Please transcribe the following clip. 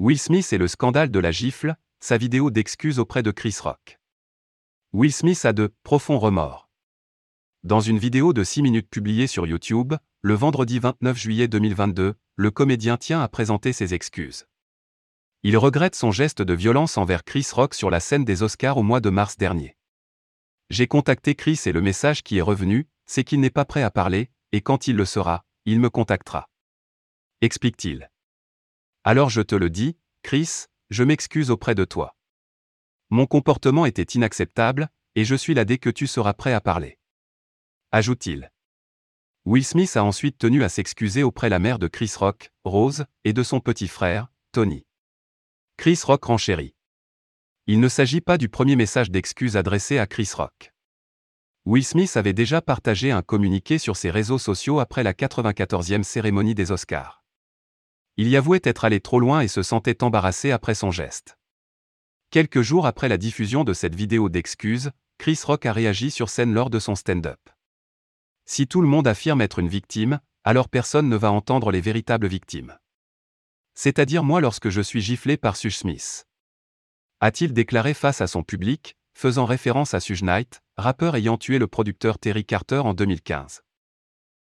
Will Smith et le scandale de la gifle, sa vidéo d'excuses auprès de Chris Rock. Will Smith a de profonds remords. Dans une vidéo de 6 minutes publiée sur YouTube, le vendredi 29 juillet 2022, le comédien tient à présenter ses excuses. Il regrette son geste de violence envers Chris Rock sur la scène des Oscars au mois de mars dernier. J'ai contacté Chris et le message qui est revenu, c'est qu'il n'est pas prêt à parler, et quand il le sera, il me contactera. Explique-t-il. Alors je te le dis, Chris, je m'excuse auprès de toi. Mon comportement était inacceptable, et je suis là dès que tu seras prêt à parler. Ajoute-t-il. Will Smith a ensuite tenu à s'excuser auprès la mère de Chris Rock, Rose, et de son petit frère, Tony. Chris Rock renchérit. Il ne s'agit pas du premier message d'excuse adressé à Chris Rock. Will Smith avait déjà partagé un communiqué sur ses réseaux sociaux après la 94e cérémonie des Oscars. Il y avouait être allé trop loin et se sentait embarrassé après son geste. Quelques jours après la diffusion de cette vidéo d'excuses, Chris Rock a réagi sur scène lors de son stand-up. Si tout le monde affirme être une victime, alors personne ne va entendre les véritables victimes. C'est-à-dire moi lorsque je suis giflé par Suge Smith. A-t-il déclaré face à son public, faisant référence à Suge Knight, rappeur ayant tué le producteur Terry Carter en 2015.